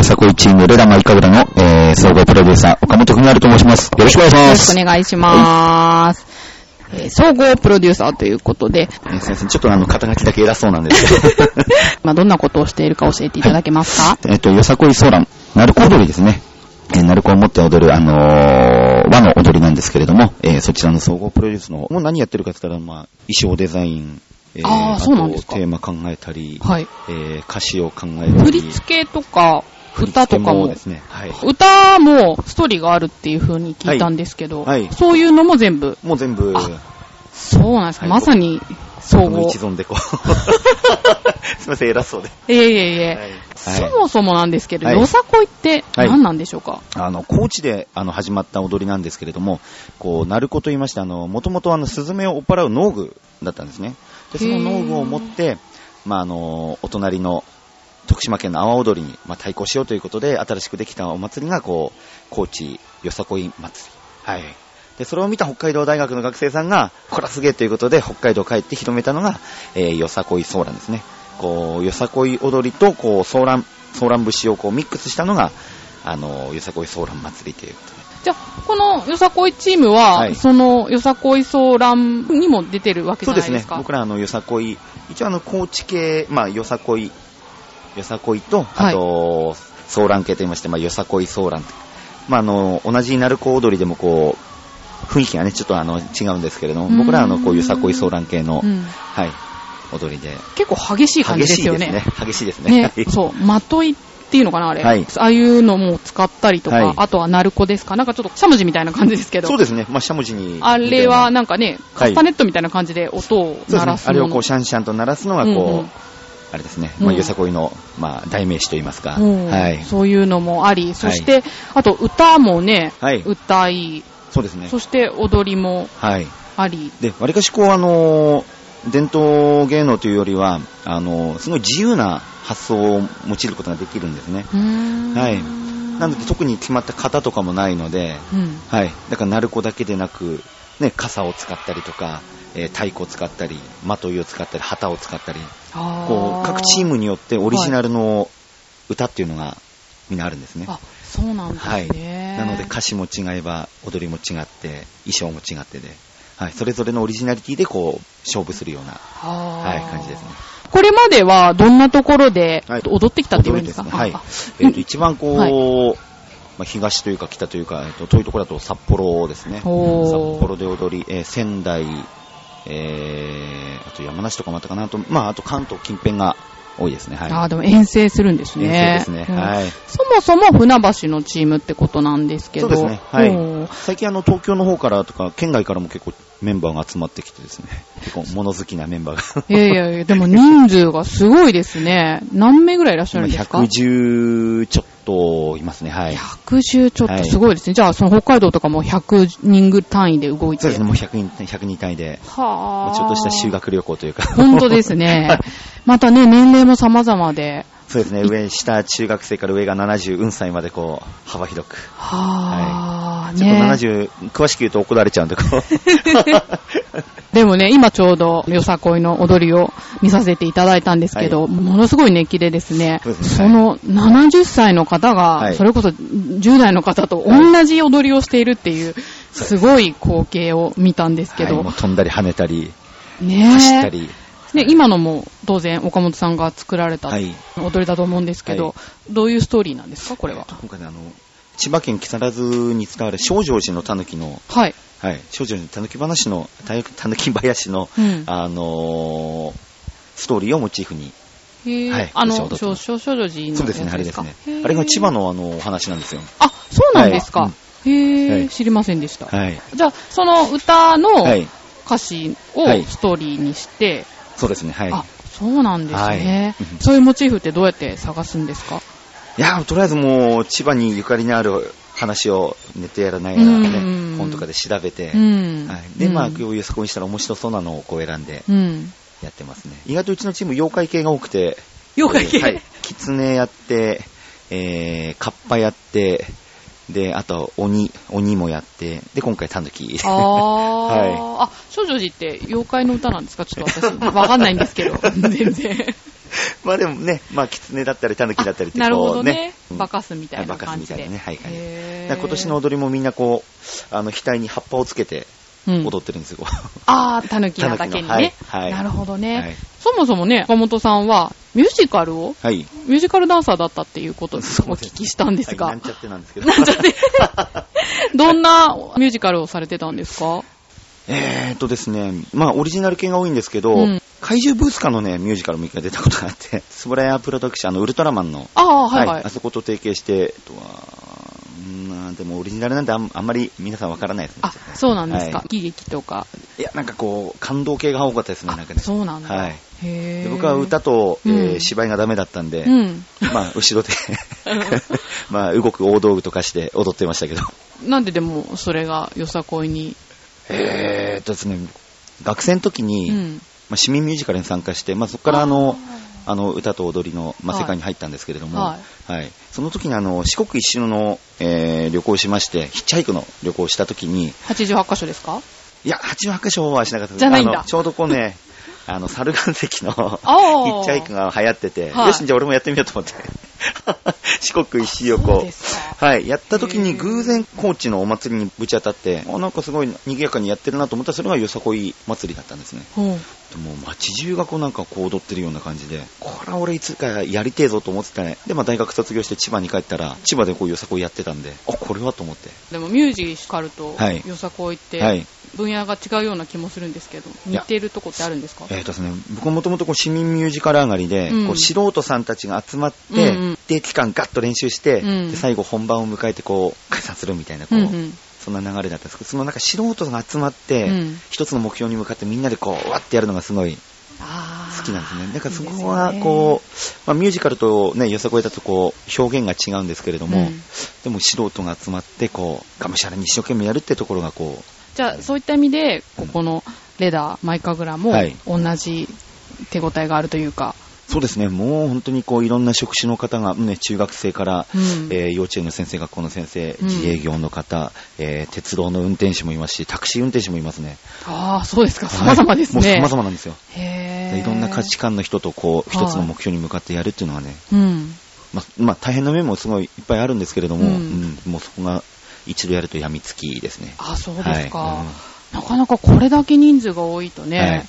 えー、よさこいチームレラマイカグラの、えー、総合プロデューサー、岡本文春と申します。よろしくお願いしよろします。くお願いします。えー総合プロデューサーということで、えーすいません、ちょっとあの、肩書きだけ偉そうなんですけど。まあ、どんなことをしているか教えていただけますか、えっと、よさこいソーラン、鳴子踊りですね。えー、鳴子を持って踊る、あのー、和の踊りなんですけれども、えー、そちらの総合プロデュースの、もう何やってるかって言ったら、まあ、衣装デザイン、えあーそうなんですテーマ考えたり、はい。えー、歌詞を考えたり、振り付けとか、歌とかもですね。はい。歌もストーリーがあるっていう風に聞いたんですけど、はい。はい。そういうのも全部、もう全部、あそうなんですか、はい。まさに総合一。存でこう。すいません、偉そうで。いえいえいえ、はい。そもそもなんですけど、はい。よさこいってはい。何なんでしょうか、あの、高知で、あの、始まった踊りなんですけれども、こう、鳴子と言いまして、あの、もともとあの、スズメを追っ払う農具だったんですね。で、その農具を持って、まあ、あの、お隣の、徳島県の阿波踊りに、まあ、対抗しようということで、新しくできたお祭りが、こう、高知よさこい祭り。はい。で、それを見た北海道大学の学生さんが、こらすげえということで、北海道帰って広めたのが、えーよさこいソーランですね。こう、よさこい踊りと、こう、ソーラン、ソーラン節をこう、ミックスしたのが、あの、よさこいソーラン祭りということで。じゃあ、このよさこいチームは、はいそのよさこいソーランにも出てるわけじそうですねゃないです。か。僕らあの、よさこい、一応あの、高知系、まあ、よさこい、よさこいと、はいあと、ソーラン系と言いまして、まあ、よさこいソーランと。まあ、あの、同じ鳴子踊りでもこう、雰囲気がね、ちょっとあの、違うんですけれども、僕らはあの、こう、よさこいソーラン系の、うんはい、踊りで。結構激しい感じですよね。激しいですね。激しいですね。そう、まといっていうのかな、あれ。はいああいうのも使ったりとか、はいあとは鳴子ですか？なんかちょっとしゃもじみたいな感じですけど。そうですね。まあ、しゃもじに。あれはみなんかね、はいカスタネットみたいな感じで音を鳴ら。すもの。あれをこう、シャンシャンと鳴らすのが、こう、うんうんあれですね。うんまあ、よさこいの、まあ、代名詞と言いますか。うんはい。そういうのもあり、そして、あと歌もね、はい。歌い、そうですね。そして踊りもはい。あり。で、わりかしこう、あのー伝統芸能というよりは、あのーすごい自由な発想を用いることができるんですね。はいなので、特に決まった型とかもないので、うん。はい。だから、鳴子だけでなく、ね、傘を使ったりとか、えー太鼓を使ったり、まといを使ったり、旗を使ったり、こう、各チームによってオリジナルの歌っていうのが、みんなあるんですね。あ、そうなんですはい。ね。なので歌詞も違えば、踊りも違って、衣装も違ってで、はい。それぞれのオリジナリティでこう、勝負するような、ははい、感じですね。これまではどんなところではい踊ってきたって言うんですか？ねはい。えっ、と、一番こう、はいまあ、東というか北というか、えっと遠いところだと札幌ですね。札幌で踊り、えー仙台、えー、あと山梨とかもあったかなあと、まあ、あと関東近辺が多いですね。はい。あーでも遠征するんですね。遠征ですね。うんはい。そもそも船橋のチームってことなんですけど。そうですね。はい。最近あの、東京の方からとか、県外からも結構メンバーが集まってきてですね。結構物好きなメンバーが。いやいやいや、でも人数がすごいですね。何名ぐらいいらっしゃるんですか？110ちょっといますね。はい。110ちょっとすごいですね。じゃあ、その北海道とかも100人ぐ単位で動いて。そうですね。もう100人、100人単位で、はあ。もうちょっとした修。学旅行というか。本当ですね。またね、年齢も様々で。そうですね。上、下、中学生から上が70、運歳までこう、幅広く。はあ、ちょっとね。70、詳しく言うと怒られちゃうんで、こう。でもね、今ちょうどよさこいの踊りを見させていただいたんですけど、ものすごい熱気でですね、そねその70歳の方が、はいそれこそ10代の方と同じ踊りをしているっていう、すごい光景を見たんですけはい、ど、飛んだり跳ねたり、ねえ。走ったり。ね、今のも当然岡本さんが作られたはい。踊りだと思うんですけど、はどういうストーリーなんですか、これは？今回ね、あの、千葉県木更津に伝わる正常寺の狸の、はい。はい、正常寺の狸話の、狸林の、うんあのーストーリーをモチーフに。はいあの、少々少女寺のそうですね、あれですね。あれが千葉のあの、お話なんですよ。あ、そうなんですか？はいへえ、はい知りませんでした。はい。じゃあ、その歌のはい。歌詞をはいストーリーにして、そうですね、はい。あ、そうなんですね、はいそういうモチーフってどうやって探すんですか？いや、とりあえずもう、千葉にゆかりのある話をネットやらないやらうんね、本とかで調べて、うん。はい。で、まあ、うん今日よさこいにしたら面白そうなのをこう選んでうん。やってますね。意外とうちのチーム妖怪系が多くて、妖怪系、えーはい。キツネやって、えー、カッパやって、で、あと、鬼、鬼もやって、で、今回タヌキ。あー、はあ、少女寺って妖怪の歌なんですか？ちょっと私、わかんないんですけど、全然。まあでもね、まあ、キツネだったりタヌキだったりってなるほどこうね。うんバカスみたいなバカス感じで。みたいなね。はいはい。今年の踊りもみんなこう、あの、額に葉っぱをつけてうん踊ってるんですよ。あー、タヌキなだけにね。はいはいなるほどね、はいそもそもね、岡本さんはミュージカルを、はい。ミュージカルダンサーだったっていうことをお聞きしたんですが、はいなんちゃってなんですけど。なんちゃって どんなミュージカルをされてたんですか？えーっとですね、まあオリジナル系が多いんですけど、うん怪獣ブースカのね、ミュージカルも一回出たことがあって、スブラヤプロダクション、あの、ウルトラマンの、ああ、はいはい。あそこと提携して、あとは、うんでもオリジナルなんてあんあんまり皆さんわからないですね。あ、そうなんですか。は喜劇とか。いや、なんかこう、感動系が多かったですね、なんかね。そうなんだ。はい。で僕は歌と、えーうん芝居がダメだったんで、うん。まあ、後ろで まあ、動く大道具とかして踊ってましたけど。なんででも、それがよさこいに。えーっとですね、学生の時に、うん。まあ、市民ミュージカルに参加して、まあ、そこからあの、あの歌と踊りの、まあ、はい世界に入ったんですけれども、ははい。その時にあの四国一周の、えー旅行をしまして、ヒッチハイクの旅行をした時に、88箇所ですか？いや、88箇所はしなかったです。じゃないんだ。ちょうどこうね、あの、猿岩石のヒ。ッチハイクが流行ってて、はいよし、じゃあ俺もやってみようと思って、四国一周を。はい、やった時に偶然高知のお祭りにぶち当たって、あなんかすごい賑やかにやってるなと思ったらそれがよさこい祭りだったんですね。うん。もう街中がこうなんかこう踊ってるような感じで、これは俺いつかやりてえぞと思ってたね。で、まあ大学卒業して千葉に帰ったら、千葉でこうよさこいやってたんで、あ、これはと思って。でもミュージカルとはいよさこいって、はい。分野が違うような気もするんですけど、似や。てるとこってあるんですか？えーとですね、僕はもともと市民ミュージカル上がりで、うん。こう素人さんたちが集まって、うんうん。で、期間ガッと練習して、うん。で最後本番を迎えてこう、解散するみたいな、こう、うんうん。そんな流れだったんですけど、そのなんか素人が集まって、うん。一つの目標に向かってみんなでこう、わってやるのがすごい好きなんですね。だからそいいこは、こう、まあ、ミュージカルとね、よさこいだとこう、表現が違うんですけれども、うん。でも素人が集まって、こう、がむしゃらに一生懸命やるってところがこじゃあ、そういった意味で、ここのレダー、マイカグラもはい。同じ手応えがあるというか、う、そうですね、もう本当にこう、いろんな職種の方が、ね、中学生から、うん。えー幼稚園の先生、学校の先生、うん。自営業の方、えー鉄道の運転手もいますし、タクシー運転手もいますね。ああ、そうですか、様々ですね。はい。もう様々なんですよ。へいろんな価値観の人とこう、はい一つの目標に向かってやるっていうのはね、うん。まあ、まあ、大変な面もすごいいっぱいあるんですけれども、うんうんもうそこが一度やると病みつきですね。あそうですか、はいなかなかこれだけ人数が多いとね、はい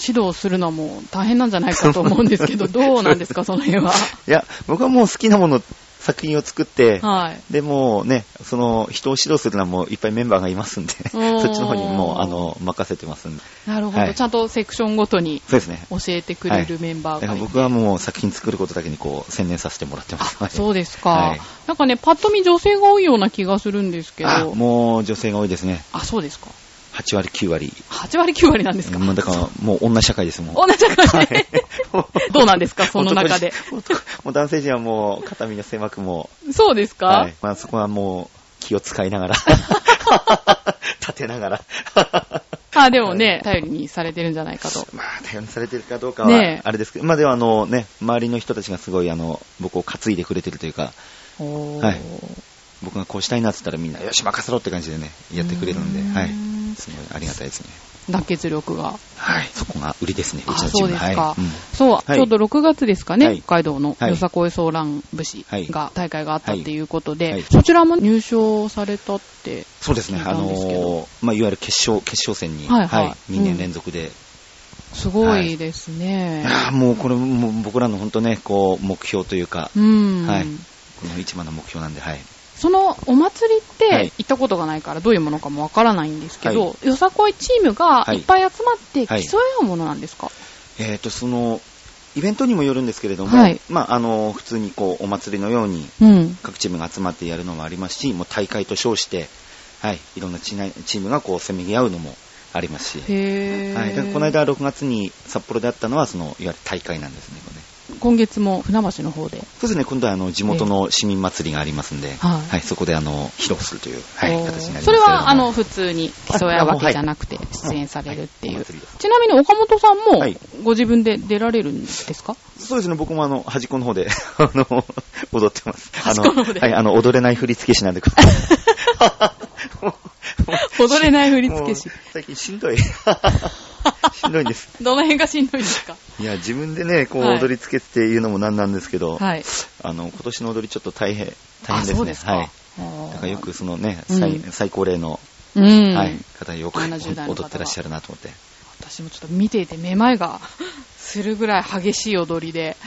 指導するのも大変なんじゃないかと思うんですけど、どうなんですか、その辺は。いや、僕はもう好きなもの、作品を作って、はい。でもうね、その人を指導するのはもういっぱいメンバーがいますんで、そっちの方にもうあの任せてますんで。なるほど、はいちゃんとセクションごとにそうですね。教えてくれるメンバーだからがいて、僕はもう作品作ることだけにこう専念させてもらってます。あそうですか、はいなんかね、パッと見女性が多いような気がするんですけあど、もう女性が多いですね。あ、そうですか。8割、9割。8割9割なんですか？だからもう女社会ですもん。同じ感じで、はい どうなんですか、その中で。男もう男性陣はもう肩身が狭くもそうですか、はい。まあそこはもう気を使いながら、立てながら。あ、でもね、頼りにされてるんじゃないかと。まあ、頼りにされてるかどうかはあれですけど、まあではあのね、周りの人たちがすごいあの、僕を担いでくれてるというか、はい僕がこうしたいなって言ったらみんな、よし、任せろって感じでね、やってくれるんで、んはい。すごいありがたいですね。団結力が。はい。そこが売りですね、うあちのチーム。そうですか、そう、はい。ちょうど6月ですかね、はい。北海道のはい。よさこいソーラン節はい。が、大会があったっていうことで、はい。そちらも入賞されたって、そうですね、あのーまあ、いわゆる決勝、決勝戦に、はいはい。2年連続で、すごいですね。いやーもうこれもう僕らの本当ね、こう、目標というか、うん、はい。この一番の目標なんで、はい。そのお祭りってはい。行ったことがないからどういうものかもわからないんですけど、はよさこいチームがい。っぱい集まって競はい。い合うものなんですか、えっ、と、その、イベントにもよるんですけれども、はい。まあ、あの、普通にこう、お祭りのように、うん。各チームが集まってやるのもありますし、もう大会と称して、はい、いろんなチームがこう、せめぎ合うのもありますし。はい、だからこの間6月に札幌であったのは、その、いわゆる大会なんですね、これ。ね今月も船橋の方で。そうですね、今度はあの地元の市民祭りがありますんで、はい。はい、そこであの披露するという、はい、形になりますそれは、あの、普通に競いわけじゃなくて出演されるっていう。ちなみに岡本さんもはい、ご自分で出られるんですか？そうですね、僕もあの、端っこの方で、あの、踊ってます。あの、端っこの方で。はい、あの、踊れない振付師なんで、踊れない振付師。もう最近しんどい。しんどいんです。どの辺がしんどいですか？いや、自分でね、こう、はい踊りつけっていうのもなんなんですけど、はい。あの、今年の踊りちょっと大変、大変ですね。すかはい。だからよくそのね、うん最最高齢の、うん。はい、方よく70代の方が踊ってらっしゃるなと思って。私もちょっと見ていてめまいがするぐらい激しい踊りで。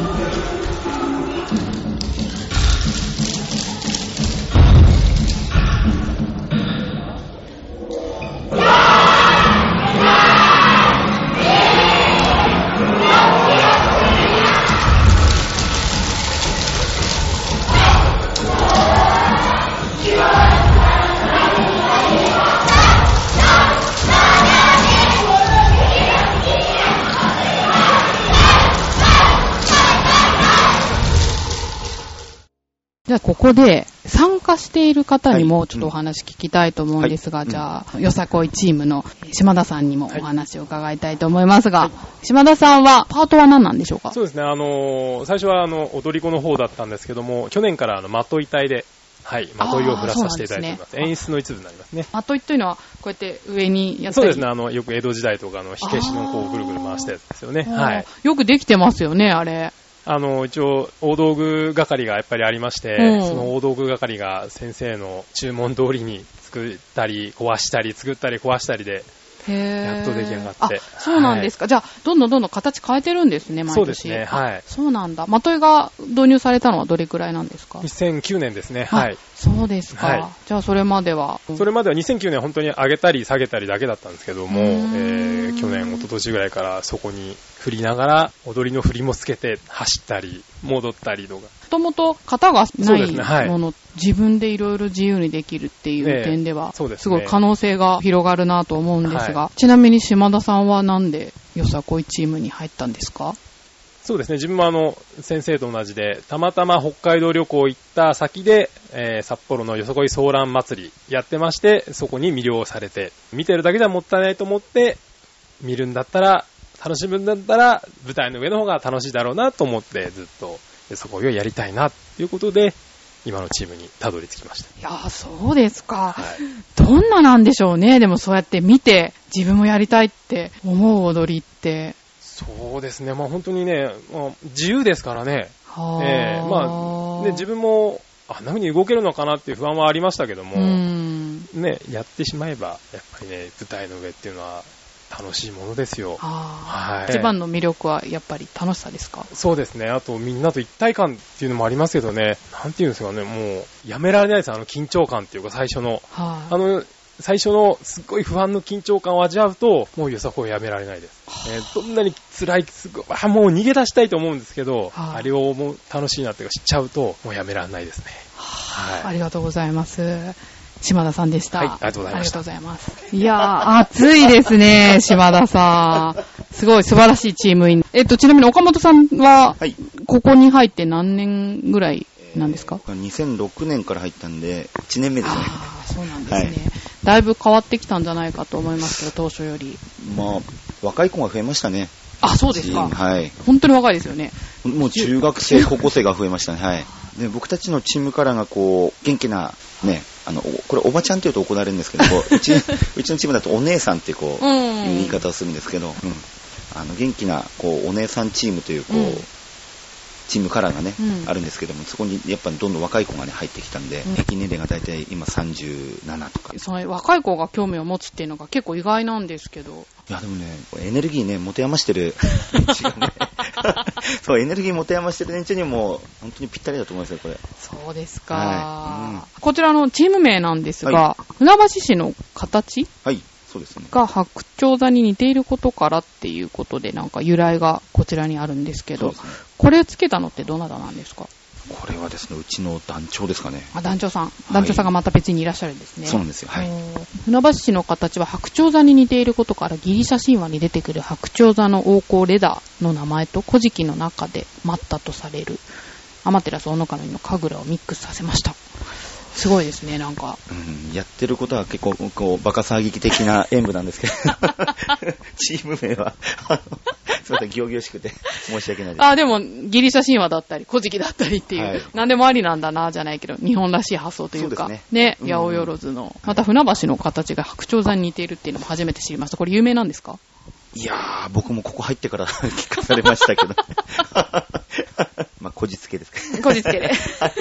じゃあここで参加している方にはいもちょっとお話聞きたいと思うんですが、はいじゃあ、よさこいチームの島田さんにもお話を伺いたいと思いますが、島田さんはパートは何なんでしょうか？そうですね、あのー最初はあの踊り子の方だったんですけども、去年からあのまとい隊で、はい、まといを振らさせていただいております。すね演出の一部になりますね。まといというのは、こうやって上にやったり？そうですね、あの、よく江戸時代とかの火消しのこうぐるぐる回したやつですよね。はい。よくできてますよね、あれ。あの、一応、大道具係がやっぱりありまして、うんその大道具係が先生の注文通りに作ったり、壊したり、作ったり、壊したりで、やっと出来上がってあ、そうなんですか。じゃあ、どんどんどんどん形変えてるんですね、毎年。そうですねはいあそうなんだ。まといが導入されたのはどれくらいなんですか？2009年ですね。はい。あそうですか。はいじゃあ、それまでは。それまでは2009年本当に上げたり下げたりだけだったんですけども、うえー去年、一昨年ぐらいからそこに振りながら、踊りの振りもつけて走ったり、戻ったりとか。もともと型がないですねはい。もの、自分でいろいろ自由にできるっていうええ点では、そうですね。すごい可能性が広がるなと思うんですが、はちなみに島田さんはなんでよさこいチームに入ったんですか？そうですね、自分もあの、先生と同じで、たまたま北海道旅行行った先で、えー札幌のよそこいソーラン祭りやってまして、そこに魅了されて、見てるだけじゃもったいないと思って、見るんだったら、楽しむんだったら、舞台の上の方が楽しいだろうなと思って、ずっと、よそこいをやりたいな、ということで、今のチームにたどり着きました。いやー、そうですか。はい。どんななんでしょうね。でもそうやって見て、自分もやりたいって思う踊りって。そうですね、まあ本当にね、まあ自由ですからね、はーええまあ、ね、自分も、あんな風に動けるのかなっていう不安はありましたけども、うん。ね、やってしまえば、やっぱりね、舞台の上っていうのは楽しいものですよ。はい一番の魅力はやっぱり楽しさですか？そうですね。あと、みんなと一体感っていうのもありますけどね、なんていうんですかね、もう、やめられないです。あの、緊張感っていうか、最初の。はい、あの、最初のすっごい不安の緊張感を味わうと、もうよさこいやめられないです。えーどんなに辛い、すごい、あ、もう逃げ出したいと思うんですけど、はいあれをもう楽しいなっていうか知っちゃうと、もうやめられないですね。はい。ありがとうございます。島田さんでした。はいありがとうございましたありがとうございます。いやー、熱いですね、島田さん。すごい素晴らしいチーム員。えっと、ちなみに岡本さんは、はい。ここに入って何年ぐらいなんですか、2006年から入ったんで、1年目ですね。ああ、そうなんですね、はいだいぶ変わってきたんじゃないかと思いますけど、当初より。まあ、若い子が増えましたね。あ、そうですか。はい。本当に若いですよね。もう中学生、高校生が増えましたね。はい。で、僕たちのチームカラーがこう、元気な、ね、あの、おこれおばちゃんって言うと怒られるんですけど、こううち、うちのチームだとお姉さんってこう、うん。いう言い方をするんですけど、うん。あの、元気な、こう、お姉さんチームという、こう、うん。チームカラーがね、うん。あるんですけども、そこにやっぱりどんどん若い子がね、入ってきたんで、うん。平均年齢が大体今37とか。その若い子が興味を持つっていうのが結構意外なんですけど。いや、でもね、エネルギーね、持て余してる。ね、そう、エネルギー持て余してる連中にも、本当にぴったりだと思いますよ、これ。そうですか、はい。うん。こちらのチーム名なんですが、は船橋市の形？はい、そうですね。が白鳥座に似ていることからっていうことでなんか由来がこちらにあるんですけど、ね。これつけたのってどなたなんですか？これはですね、うちの団長ですかね。あ、団長さん。団長さんがまた別にいらっしゃるんですね。そうなんですよ。はい。船橋市の形は白鳥座に似ていることからギリシャ神話に出てくる白鳥座の王侯レダーの名前と古事記の中で待ったとされるアマテラス大野神の神楽をミックスさせました。すごいですね、なんか。うん、やってることは結構、こう、バカ騒ぎ的な 演舞なんですけど、チーム名は、あの、すいません、行々しくて申し訳ないです。あ、でも、ギリシャ神話だったり、古事記だったりっていう、はい何でもありなんだな、じゃないけど、日本らしい発想というか、そうですね、うん八百万の、また船橋の形が白鳥座に似ているっていうのも初めて知りました。これ有名なんですか？いやー、僕もここ入ってから 聞かされましたけど。まあ、こじつけですかこじつけで。はい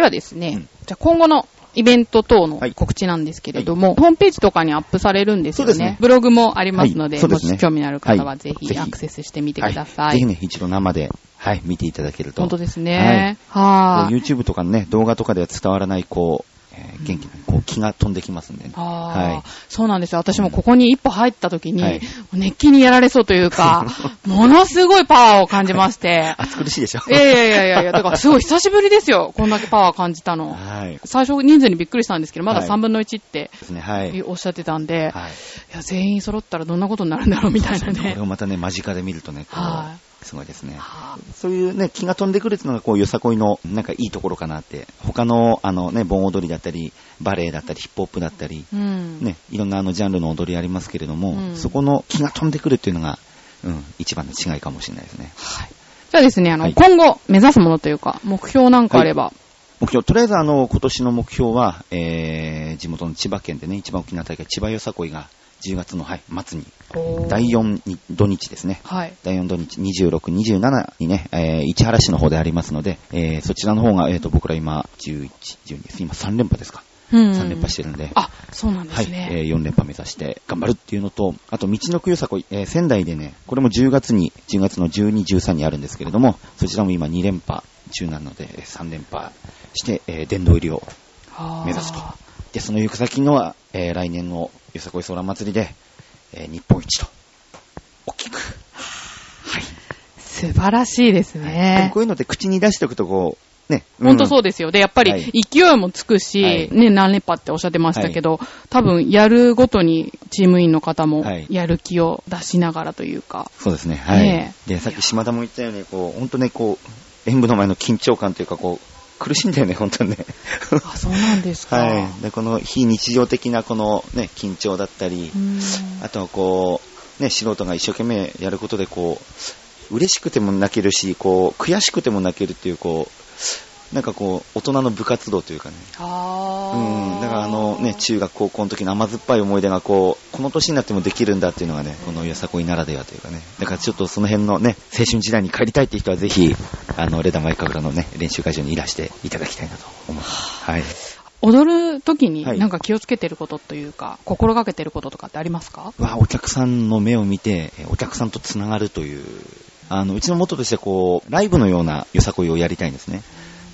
ではですね、うんじゃあ今後のイベント等のはい告知なんですけれども、ホームページとかにアップされるんですよね。ねブログもありますので、はいですねもし興味のある方ははいぜひアクセスしてみてください。はいぜひね、一度生で、はい、見ていただけると。本当ですね。はい。YouTube とかのね、動画とかでは伝わらない、こう、えー元気な、こう、気が飛んできますんでね。はいそうなんですよ。私もここに一歩入った時に、はい熱気にやられそうというか、ものすごいパワーを感じまして。暑苦しいでしょいやいやいやいやいや、だからすごい 久しぶりですよ。こんだけパワー感じたの。はい。最初人数にびっくりしたんですけど、まだはい3分の1ってですね、はい。おっしゃってたんで、はい。いや、全員揃ったらどんなことになるんだろうみたいなこねれ。をまたね、間近で見るとね、こはう、すごいですね。はそういうね、気が飛んでくるっていうのが、こう、よさこいの、なんかいいところかなって。他の、あのね、盆踊りだったり、バレエだったり、ヒップホップだったり、うん。ね、いろんなあの、ジャンルの踊りありますけれども、うんそこの気が飛んでくるっていうのが、うん、一番の違いかもしれないですね。はい。じゃあですね、あの、はい今後目指すものというか、目標なんかあれば、目標、とりあえずあの、今年の目標は、えー、地元の千葉県でね、一番大きな大会、千葉よさこいが、10月の、はい、末に、第4に土日ですね。はい。第4土日26、27にね、えー、市原市の方でありますので、えー、そちらの方が、えーと、僕ら今、11、12です。今3連覇ですか。うん3連覇してるんで。あ、そうなんではい、すね。えー、4連覇目指して頑張るっていうのと、あと、道のくよさこい、えー、仙台でね、これも10月に、10月の12、13にあるんですけれども、そちらも今2連覇中なので、えー3連覇して、えー、殿堂入りを目指すと。で、その行く先のは、えー、来年のよさこい空祭りで、えー、日本一と、大きく。はい。素晴らしいですでもねこ。ういうのって口に出しておくとこう、ね。本当そうでですよ。で、やっぱはいり勢いもつくし、はいね、何連覇っておっしゃってましたけど、多分やるごとにチーム員の方もはいやる気を出しながらというか、そうですね。はい。ねで、さっき島田も言ったように、こう、本当ね、こう、演舞の前の緊張感というか、こう、苦しいんだよね、本当にね。あ、そうなんですか。はい。で、この非日常的なこのね、緊張だったりう、んあとはこう、ね、素人が一生懸命やることで、こう、嬉しくても泣けるし、こう、悔しくても泣けるっていう、こう、なんかこう、大人の部活動というかね。あーうん。だからあのね、中学高校の時の甘酸っぱい思い出がこう、この年になってもできるんだっていうのがね、このよさこいならではというかね。だからちょっとその辺のね、青春時代に帰りたいっていう人はぜひ、あの、レダマイカグラのね、練習会場にいらしていただきたいなと思います。はい。踊る時にはいなんか気をつけてることというか、心がけてることとかってありますか？は、お客さんの目を見て、えお客さんとつながるという、あの、うちのモットーとしてこう、ライブのようなよさこいをやりたいんですね。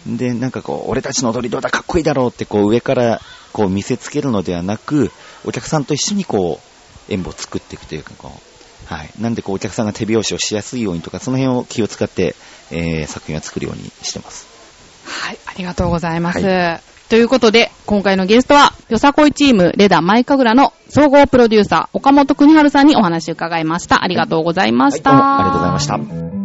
で、なんかこう、俺たちの踊りどうだかっこいいだろうってこう、上からこう見せつけるのではなく、お客さんと一緒にこう、演舞を作っていくというかこう、はい。なんでこう、お客さんが手拍子をしやすいようにとか、その辺を気を使って、えー、作品を作るようにしてます。はい、ありがとうございます。はということで、今回のゲストは、よさこいチーム、レダマイカグラの総合プロデューサー、岡本邦春さんにお話を伺いました。ありがとうございました。はいどうもありがとうございました。